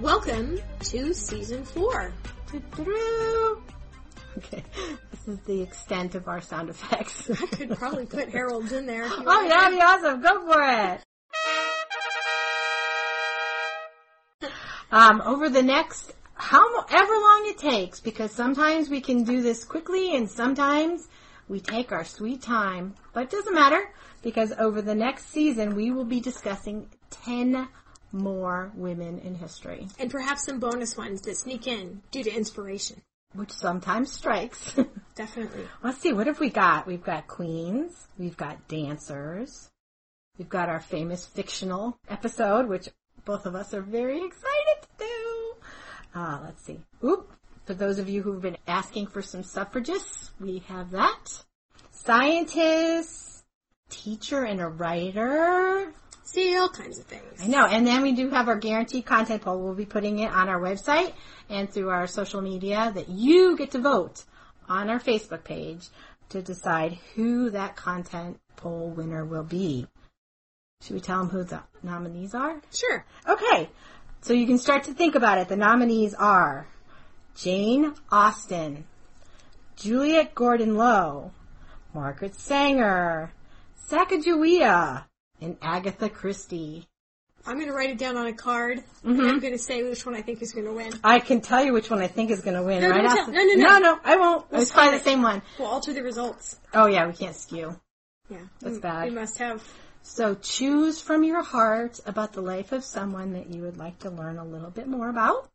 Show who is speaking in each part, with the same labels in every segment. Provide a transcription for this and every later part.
Speaker 1: Welcome to season four.
Speaker 2: Okay, this is the extent of our sound effects.
Speaker 1: I could probably put Harold in there.
Speaker 2: oh,
Speaker 1: wanted.
Speaker 2: that'd be awesome. Go for it. Um, over the next, however long it takes, because sometimes we can do this quickly and sometimes we take our sweet time. But it doesn't matter, because over the next season we will be discussing 10 more women in history,
Speaker 1: And perhaps some bonus ones that sneak in due to inspiration.
Speaker 2: which sometimes strikes.
Speaker 1: Definitely.
Speaker 2: Let's see, what have we got? We've got queens, we've got dancers, we've got our famous fictional episode, which both of us are very excited to do. Uh, let's see. Oop. For those of you who've been asking for some suffragists, we have that. Scientists, teacher and a writer.
Speaker 1: See, all kinds of things.
Speaker 2: I know. And then we do have our guaranteed content poll. We'll be putting it on our website and through our social media that you get to vote on our Facebook page to decide who that content poll winner will be. Should we tell them who the nominees are?
Speaker 1: Sure.
Speaker 2: Okay. So you can start to think about it. The nominees are Jane Austen, Juliette Gordon Low, Margaret Sanger, Sacagawea, and Agatha Christie.
Speaker 1: I'm going to write it down on a card.
Speaker 2: Mm-hmm.
Speaker 1: I'm going to say which one I think is going to win.
Speaker 2: I can tell you which one I think is going to win
Speaker 1: No,
Speaker 2: right
Speaker 1: don't
Speaker 2: after.
Speaker 1: no, no, no.
Speaker 2: no, no, I won't. it's probably the
Speaker 1: split it.
Speaker 2: same one.
Speaker 1: We'll alter the results.
Speaker 2: Oh yeah, we can't skew.
Speaker 1: Yeah.
Speaker 2: That's
Speaker 1: we,
Speaker 2: bad.
Speaker 1: We must have.
Speaker 2: So choose from your heart about the life of someone that you would like to learn a little bit more about.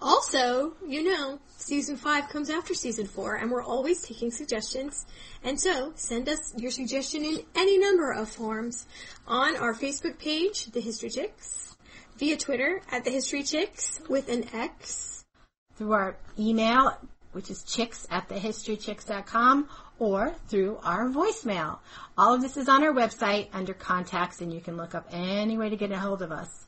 Speaker 1: Also, you know, season five comes after season four, and we're always taking suggestions. And so, send us your suggestion in any number of forms on our Facebook page, The History Chicks, via Twitter at The History Chicks with an X,
Speaker 2: through our email, which is chicks at thehistorychicks.com, or through our voicemail. All of this is on our website under contacts, and you can look up any way to get a hold of us.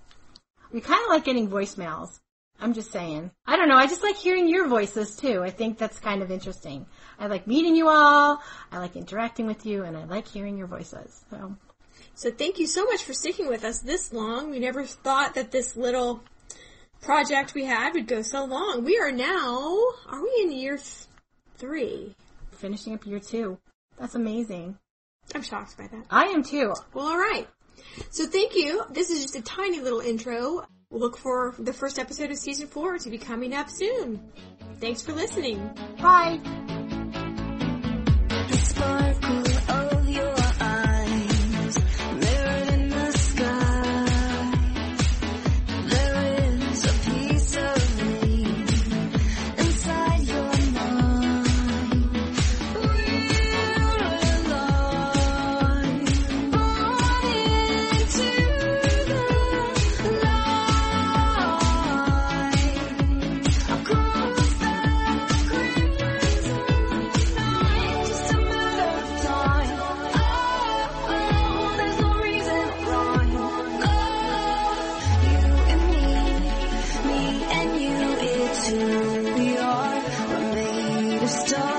Speaker 2: We kind of like getting voicemails. I'm just saying. I don't know. I just like hearing your voices too. I think that's kind of interesting. I like meeting you all. I like interacting with you, and I like hearing your voices. So
Speaker 1: So thank you so much for sticking with us this long. We never thought that this little project we had would go so long. We are now, are we in year th- three?
Speaker 2: finishing up year two. That's amazing.
Speaker 1: I'm shocked by that.
Speaker 2: I am too.
Speaker 1: Well, alright. So thank you. This is just a tiny little intro. Look for the first episode of season four to be coming up soon. Thanks for listening.
Speaker 2: Bye.
Speaker 3: Made of stars.